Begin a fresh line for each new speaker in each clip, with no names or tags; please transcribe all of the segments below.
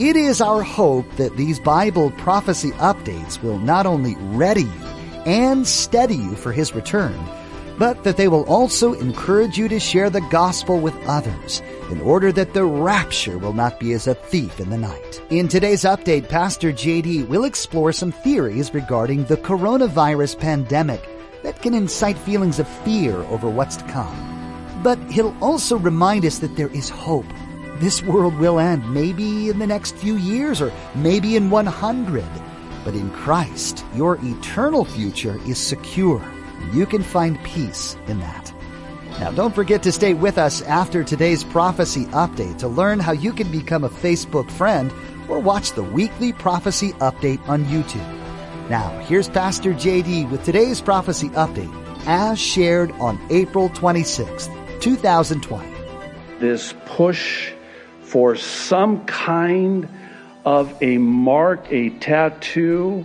It is our hope that these Bible prophecy updates will not only ready you and steady you for His return, but that they will also encourage you to share the gospel with others in order that the rapture will not be as a thief in the night. In today's update, Pastor JD will explore some theories regarding the coronavirus pandemic that can incite feelings of fear over what's to come. But he'll also remind us that there is hope this world will end, maybe in the next few years or maybe in 100. But in Christ, your eternal future is secure. And you can find peace in that. Now, don't forget to stay with us after today's prophecy update to learn how you can become a Facebook friend or watch the weekly prophecy update on YouTube. Now, here's Pastor JD with today's prophecy update as shared on April 26th, 2020.
This push for some kind of a mark, a tattoo,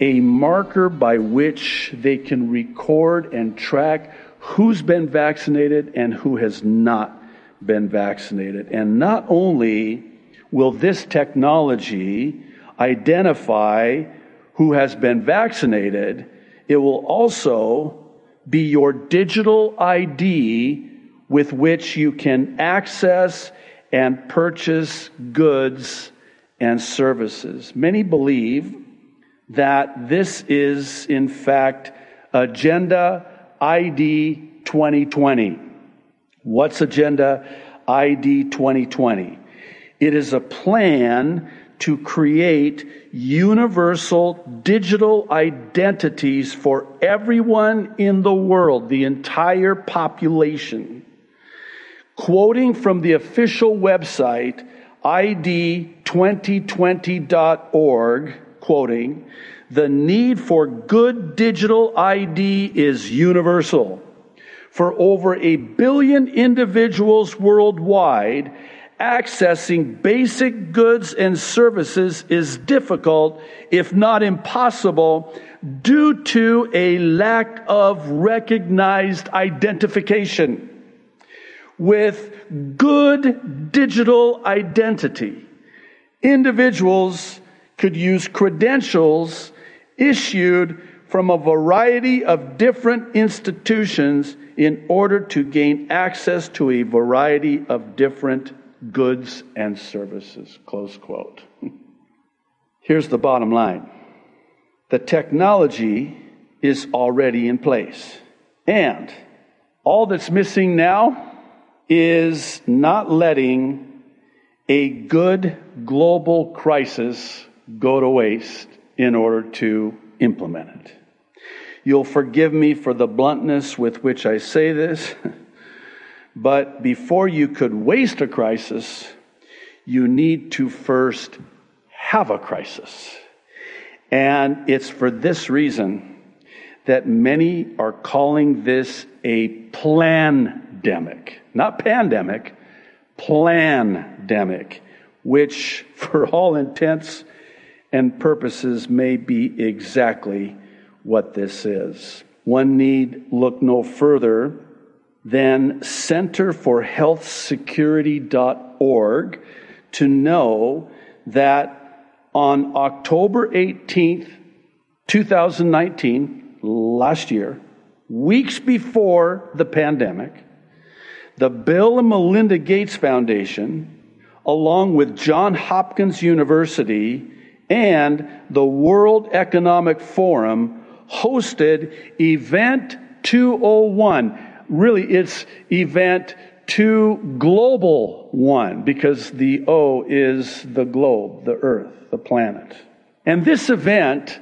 a marker by which they can record and track who's been vaccinated and who has not been vaccinated. And not only will this technology identify who has been vaccinated, it will also be your digital ID with which you can access and purchase goods and services. Many believe that this is, in fact, Agenda ID 2020. What's Agenda ID 2020? It is a plan to create universal digital identities for everyone in the world, the entire population. Quoting from the official website, id2020.org, quoting, the need for good digital ID is universal. For over a billion individuals worldwide, accessing basic goods and services is difficult, if not impossible, due to a lack of recognized identification with good digital identity. Individuals could use credentials issued from a variety of different institutions in order to gain access to a variety of different goods and services. Close quote. Here's the bottom line the technology is already in place. And all that's missing now is not letting a good global crisis go to waste in order to implement it. You'll forgive me for the bluntness with which I say this, but before you could waste a crisis, you need to first have a crisis. And it's for this reason that many are calling this a plandemic not pandemic, plandemic, which for all intents and purposes may be exactly what this is. One need look no further than centerforhealthsecurity.org to know that on October 18th, 2019, last year, weeks before the pandemic, the Bill and Melinda Gates Foundation, along with Johns Hopkins University and the World Economic Forum, hosted Event 201. Really, it's Event 2 Global 1 because the O is the globe, the earth, the planet. And this event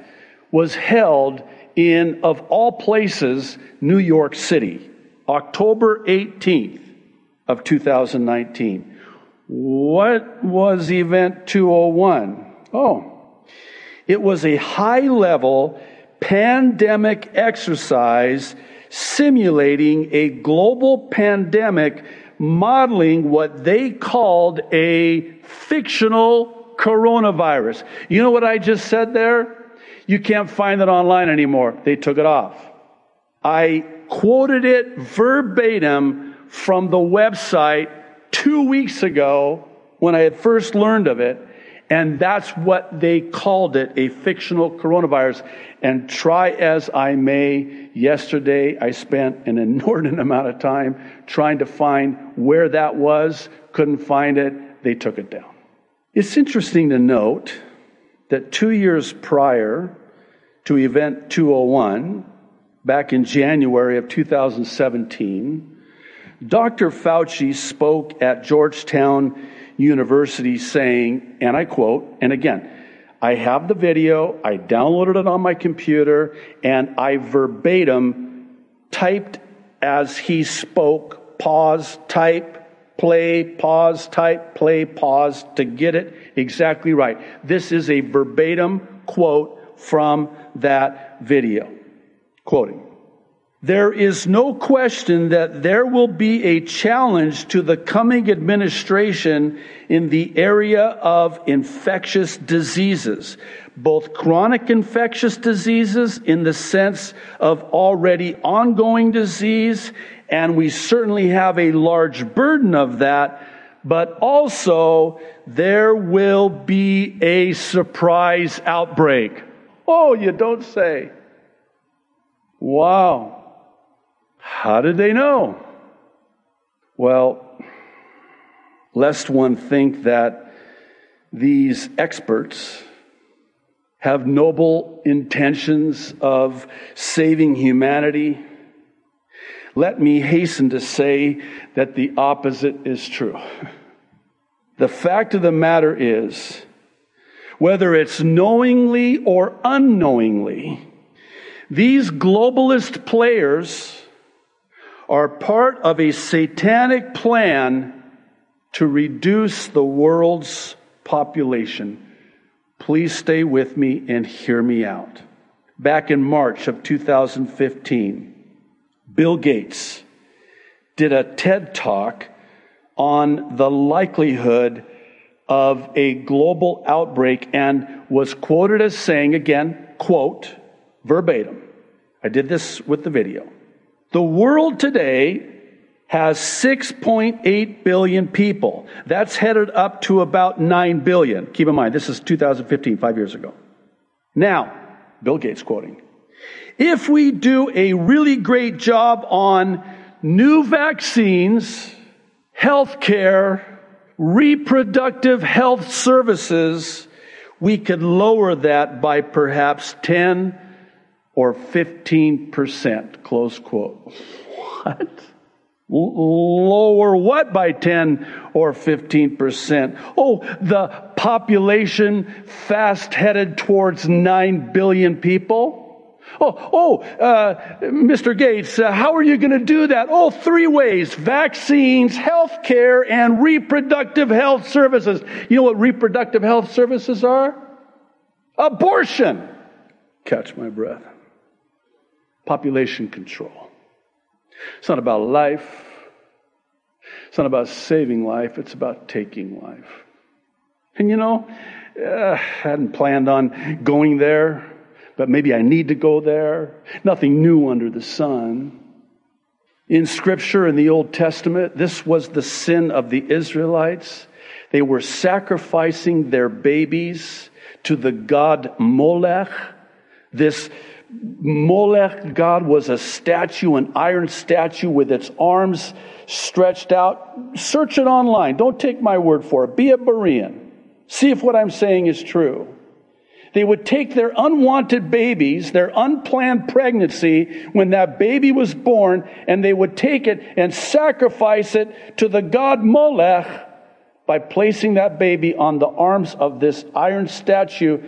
was held in, of all places, New York City. October 18th of 2019. What was Event 201? Oh, it was a high level pandemic exercise simulating a global pandemic, modeling what they called a fictional coronavirus. You know what I just said there? You can't find it online anymore. They took it off. I quoted it verbatim from the website two weeks ago when I had first learned of it. And that's what they called it, a fictional coronavirus. And try as I may, yesterday I spent an inordinate amount of time trying to find where that was, couldn't find it, they took it down. It's interesting to note that two years prior to Event 201, back in January of 2017, Dr. Fauci spoke at Georgetown University saying, and I quote, and again, I have the video, I downloaded it on my computer, and I verbatim typed as he spoke, pause, type, play, pause, type, play, pause to get it exactly right. This is a verbatim quote from that video. Quoting. There is no question that there will be a challenge to the coming administration in the area of infectious diseases, both chronic infectious diseases in the sense of already ongoing disease, and we certainly have a large burden of that, but also there will be a surprise outbreak. Oh, you don't say. Wow. How did they know? Well, lest one think that these experts have noble intentions of saving humanity, let me hasten to say that the opposite is true. The fact of the matter is, whether it's knowingly or unknowingly, these globalist players are part of a satanic plan to reduce the world's population. Please stay with me and hear me out. Back in March of 2015, Bill Gates did a TED talk on the likelihood of a global outbreak and was quoted as saying, again, quote, verbatim. I did this with the video. The world today has 6.8 billion people. That's headed up to about 9 billion. Keep in mind, this is 2015, five years ago. Now, Bill Gates quoting, if we do a really great job on new vaccines, healthcare, reproductive health services, we could lower that by perhaps 10 or 15%, close quote. What? Lower what by 10 or 15%? Oh, the population fast headed towards 9 billion people? Oh, oh, uh, Mr. Gates, uh, how are you going to do that? Oh, three ways vaccines, health care, and reproductive health services. You know what reproductive health services are? Abortion. Catch my breath population control. It's not about life. It's not about saving life. It's about taking life. And you know, uh, I hadn't planned on going there, but maybe I need to go there. Nothing new under the sun. In Scripture, in the Old Testament, this was the sin of the Israelites. They were sacrificing their babies to the god Molech, this Molech God was a statue, an iron statue with its arms stretched out. Search it online. Don't take my word for it. Be a Berean. See if what I'm saying is true. They would take their unwanted babies, their unplanned pregnancy, when that baby was born, and they would take it and sacrifice it to the god Molech by placing that baby on the arms of this iron statue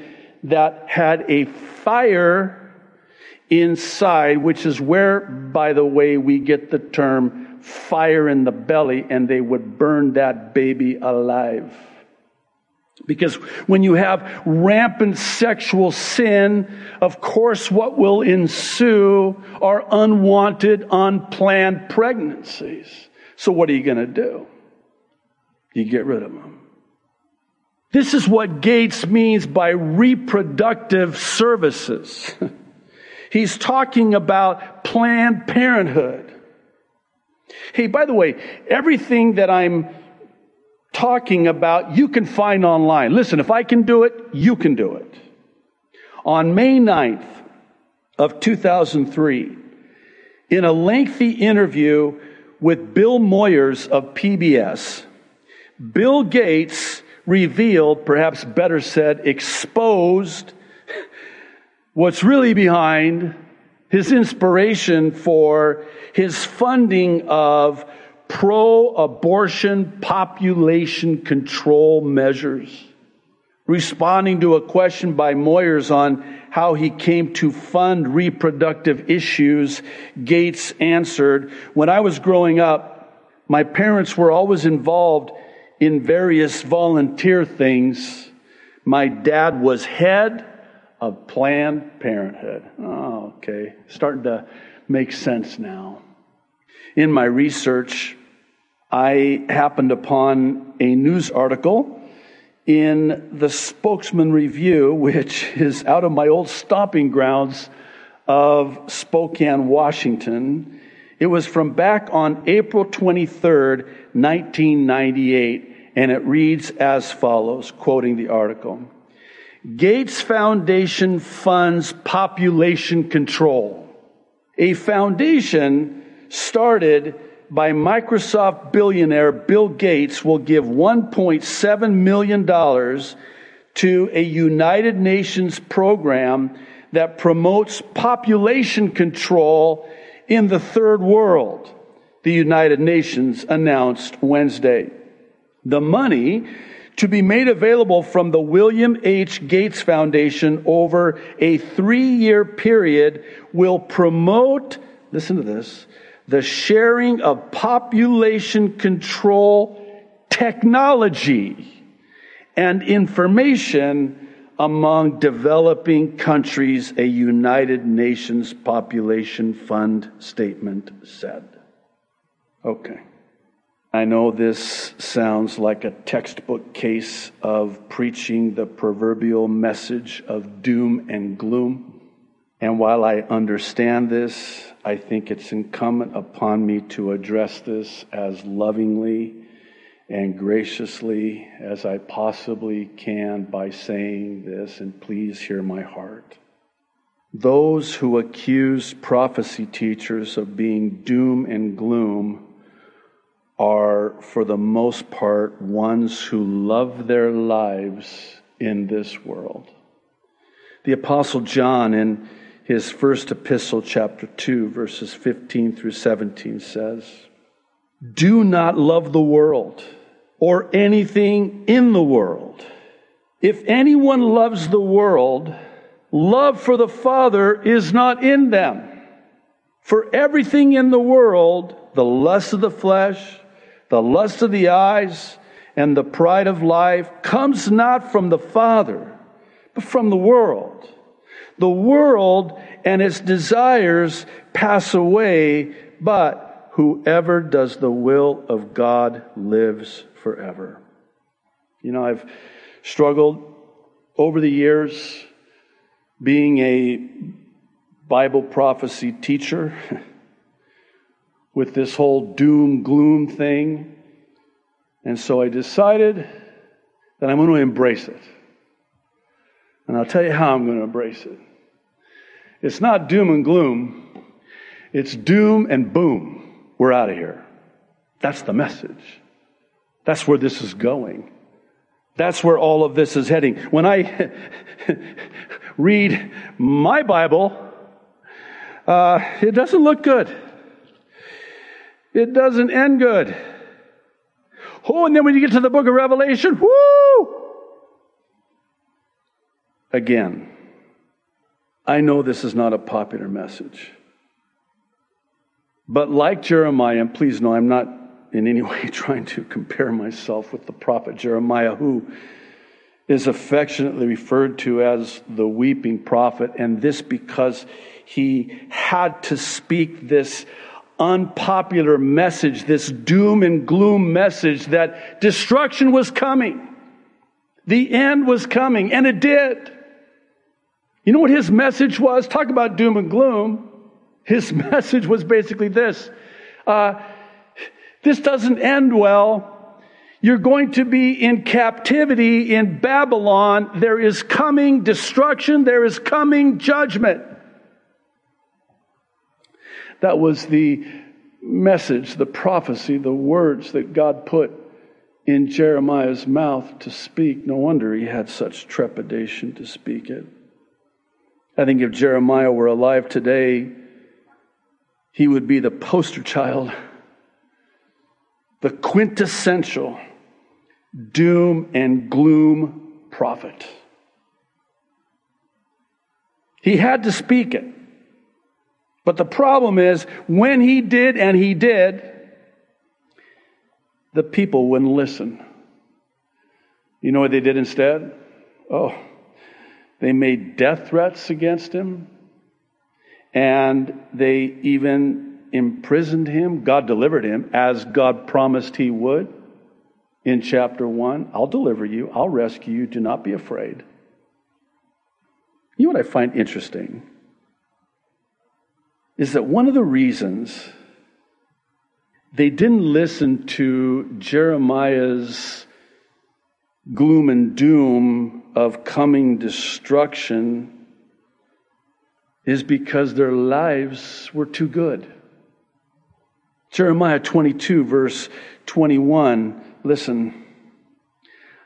that had a fire inside, which is where, by the way, we get the term fire in the belly and they would burn that baby alive. Because when you have rampant sexual sin, of course, what will ensue are unwanted, unplanned pregnancies. So, what are you going to do? You get rid of them. This is what Gates means by reproductive services. He's talking about Planned Parenthood. Hey, by the way, everything that I'm talking about, you can find online. Listen, if I can do it, you can do it. On May 9th of 2003, in a lengthy interview with Bill Moyers of PBS, Bill Gates revealed, perhaps better said, exposed what's really behind his inspiration for his funding of pro abortion population control measures. Responding to a question by Moyers on how he came to fund reproductive issues, Gates answered, When I was growing up, my parents were always involved in various volunteer things. My dad was head of Planned Parenthood. Oh, okay. Starting to make sense now. In my research, I happened upon a news article in the Spokesman Review, which is out of my old stomping grounds of Spokane, Washington. It was from back on April 23rd, 1998, and it reads as follows, quoting the article. Gates Foundation funds population control. A foundation started by Microsoft billionaire Bill Gates will give $1.7 million to a United Nations program that promotes population control in the third world, the United Nations announced Wednesday. The money to be made available from the William H. Gates Foundation over a three year period will promote, listen to this, the sharing of population control technology and information among developing countries, a United Nations Population Fund statement said. Okay. I know this sounds like a textbook case of preaching the proverbial message of doom and gloom. And while I understand this, I think it's incumbent upon me to address this as lovingly and graciously as I possibly can by saying this, and please hear my heart. Those who accuse prophecy teachers of being doom and gloom are, for the most part, ones who love their lives in this world. The Apostle John, in his first epistle, chapter 2, verses 15 through 17, says, Do not love the world or anything in the world. If anyone loves the world, love for the Father is not in them. For everything in the world, the lust of the flesh, the lust of the eyes and the pride of life comes not from the Father, but from the world. The world and its desires pass away, but whoever does the will of God lives forever. You know, I've struggled over the years being a Bible prophecy teacher. with this whole doom gloom thing. And so I decided that I'm going to embrace it. And I'll tell you how I'm going to embrace it. It's not doom and gloom, it's doom and boom. We're out of here. That's the message. That's where this is going. That's where all of this is heading. When I read my Bible, uh, it doesn't look good it doesn't end good. Oh, and then when you get to the book of Revelation, whoo! Again, I know this is not a popular message. But like Jeremiah, and please know I'm not in any way trying to compare myself with the prophet Jeremiah, who is affectionately referred to as the weeping prophet, and this because he had to speak this unpopular message, this doom and gloom message that destruction was coming. The end was coming, and it did. You know what his message was? Talk about doom and gloom. His message was basically this uh, This doesn't end well. You're going to be in captivity in Babylon. There is coming destruction. There is coming judgment. That was the message, the prophecy, the words that God put in Jeremiah's mouth to speak. No wonder he had such trepidation to speak it. I think if Jeremiah were alive today, he would be the poster child, the quintessential doom and gloom prophet. He had to speak it. But the problem is, when he did, and he did, the people wouldn't listen. You know what they did instead? Oh, they made death threats against him, and they even imprisoned him. God delivered him as God promised he would in chapter 1 I'll deliver you, I'll rescue you, do not be afraid. You know what I find interesting? Is that one of the reasons they didn't listen to Jeremiah's gloom and doom of coming destruction is because their lives were too good. Jeremiah 22, verse 21 Listen,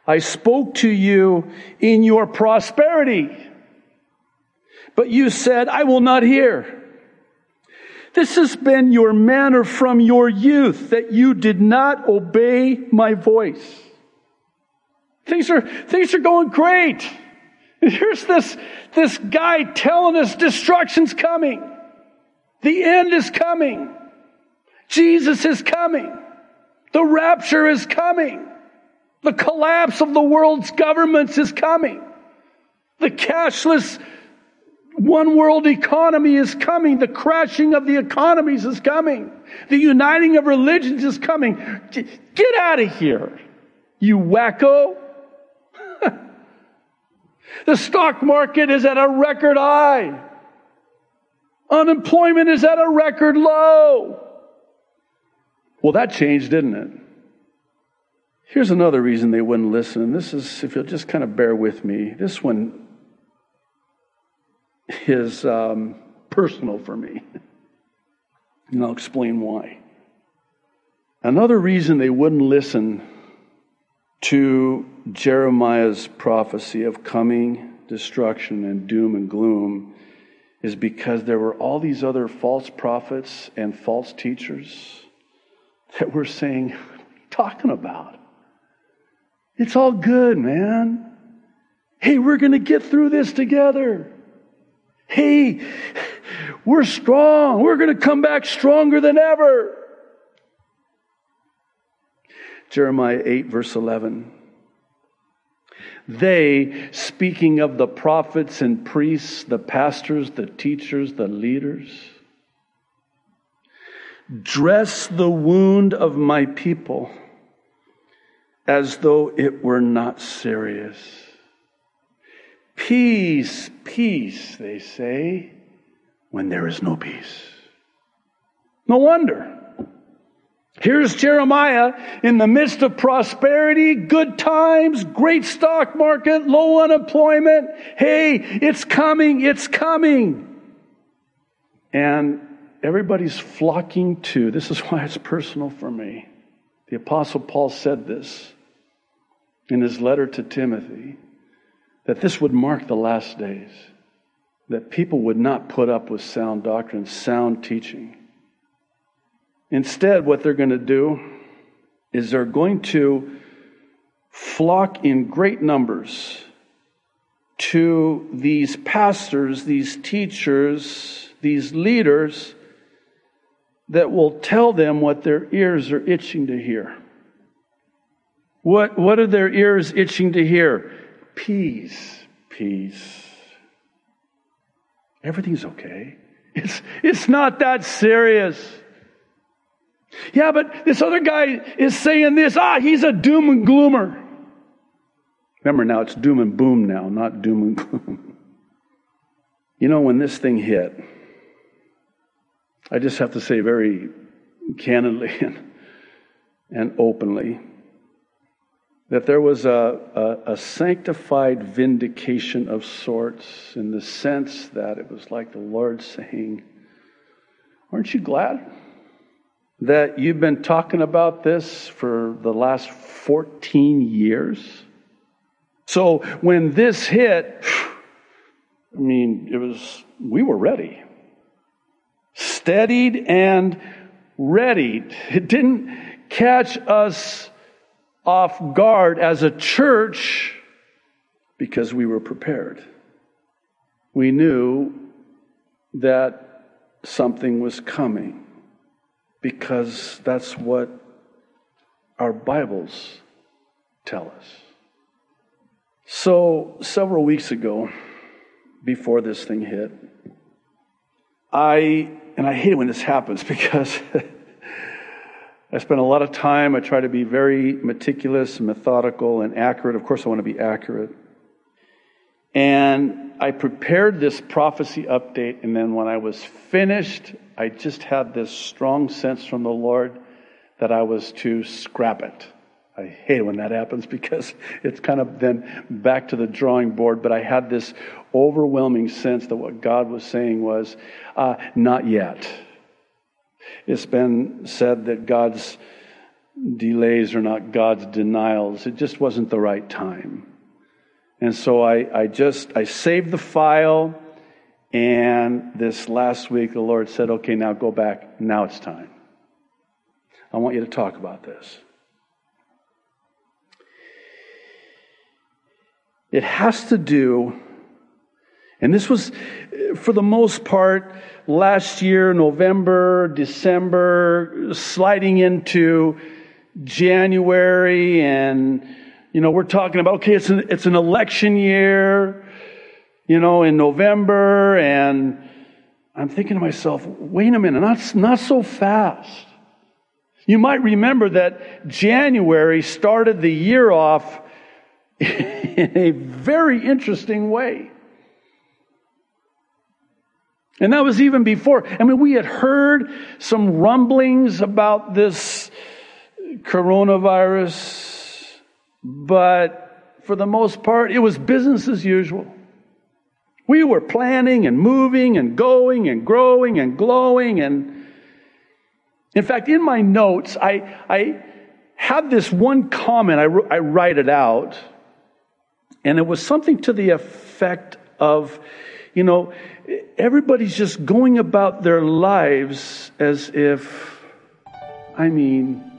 I spoke to you in your prosperity, but you said, I will not hear. This has been your manner from your youth that you did not obey my voice. Things are, things are going great. And here's this, this guy telling us destruction's coming. The end is coming. Jesus is coming. The rapture is coming. The collapse of the world's governments is coming. The cashless one world economy is coming. The crashing of the economies is coming. The uniting of religions is coming. Get out of here, you wacko. the stock market is at a record high. Unemployment is at a record low. Well, that changed, didn't it? Here's another reason they wouldn't listen. This is, if you'll just kind of bear with me, this one is um, personal for me. And I'll explain why. Another reason they wouldn't listen to Jeremiah's prophecy of coming destruction and doom and gloom is because there were all these other false prophets and false teachers that we're saying, talking about. It's all good, man. Hey, we're going to get through this together. Hey, we're strong. We're going to come back stronger than ever. Jeremiah 8, verse 11. They, speaking of the prophets and priests, the pastors, the teachers, the leaders, Dress the wound of my people as though it were not serious. Peace, peace, they say, when there is no peace. No wonder. Here's Jeremiah in the midst of prosperity, good times, great stock market, low unemployment. Hey, it's coming, it's coming. And everybody's flocking to. This is why it's personal for me. The Apostle Paul said this in his letter to Timothy that this would mark the last days, that people would not put up with sound doctrine, sound teaching. Instead, what they're going to do is they're going to flock in great numbers to these pastors, these teachers, these leaders that will tell them what their ears are itching to hear. What, what are their ears itching to hear? Peace, peace. Everything's okay. It's, it's not that serious. Yeah, but this other guy is saying this. Ah, he's a doom and gloomer. Remember now, it's doom and boom now, not doom and gloom. You know, when this thing hit, I just have to say very candidly and, and openly that there was a, a, a, sanctified vindication of sorts in the sense that it was like the Lord saying, Aren't you glad that you've been talking about this for the last 14 years? So when this hit, I mean, it was, we were ready. Steadied and readied. It didn't catch us off guard as a church because we were prepared. We knew that something was coming because that's what our Bibles tell us. So, several weeks ago, before this thing hit, I, and I hate it when this happens because I spend a lot of time. I try to be very meticulous, methodical, and accurate. Of course, I want to be accurate. And I prepared this prophecy update, and then when I was finished, I just had this strong sense from the Lord that I was to scrap it. I hate when that happens because it's kind of then back to the drawing board. But I had this overwhelming sense that what God was saying was, uh, not yet. It's been said that God's delays are not God's denials. It just wasn't the right time. And so I, I just, I saved the file. And this last week, the Lord said, okay, now go back. Now it's time. I want you to talk about this. It has to do, and this was, for the most part, last year, November, December, sliding into January, and, you know, we're talking about, okay, it's an, it's an election year, you know, in November, and I'm thinking to myself, wait a minute, not, not so fast. You might remember that January started the year off in a very interesting way. And that was even before. I mean, we had heard some rumblings about this coronavirus, but for the most part, it was business as usual. We were planning and moving and going and growing and glowing. And in fact, in my notes, I, I had this one comment, I, I write it out, and it was something to the effect of, you know, everybody's just going about their lives as if, I mean,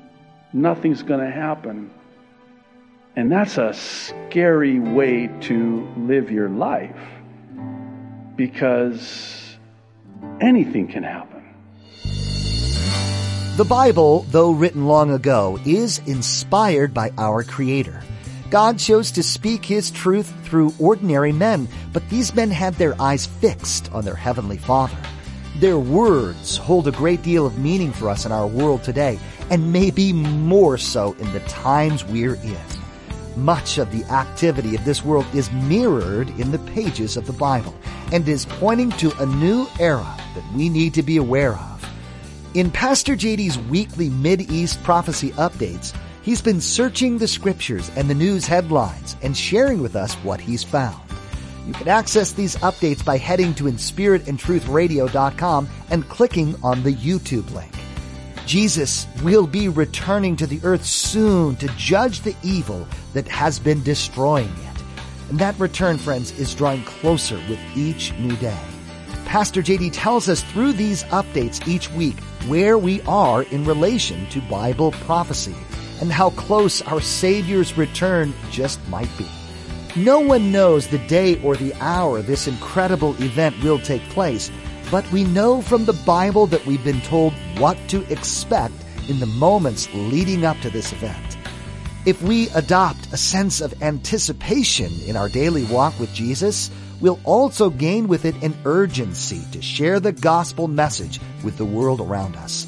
nothing's going to happen. And that's a scary way to live your life because anything can happen.
The Bible, though written long ago, is inspired by our Creator. God chose to speak His truth through ordinary men, but these men had their eyes fixed on their Heavenly Father. Their words hold a great deal of meaning for us in our world today, and maybe more so in the times we're in. Much of the activity of this world is mirrored in the pages of the Bible and is pointing to a new era that we need to be aware of. In Pastor JD's weekly Mid-East prophecy updates, He's been searching the scriptures and the news headlines and sharing with us what he's found. You can access these updates by heading to inspiritandtruthradio.com and clicking on the YouTube link. Jesus will be returning to the earth soon to judge the evil that has been destroying it. And that return, friends, is drawing closer with each new day. Pastor JD tells us through these updates each week where we are in relation to Bible prophecy and how close our Savior's return just might be. No one knows the day or the hour this incredible event will take place, but we know from the Bible that we've been told what to expect in the moments leading up to this event. If we adopt a sense of anticipation in our daily walk with Jesus, we'll also gain with it an urgency to share the gospel message with the world around us.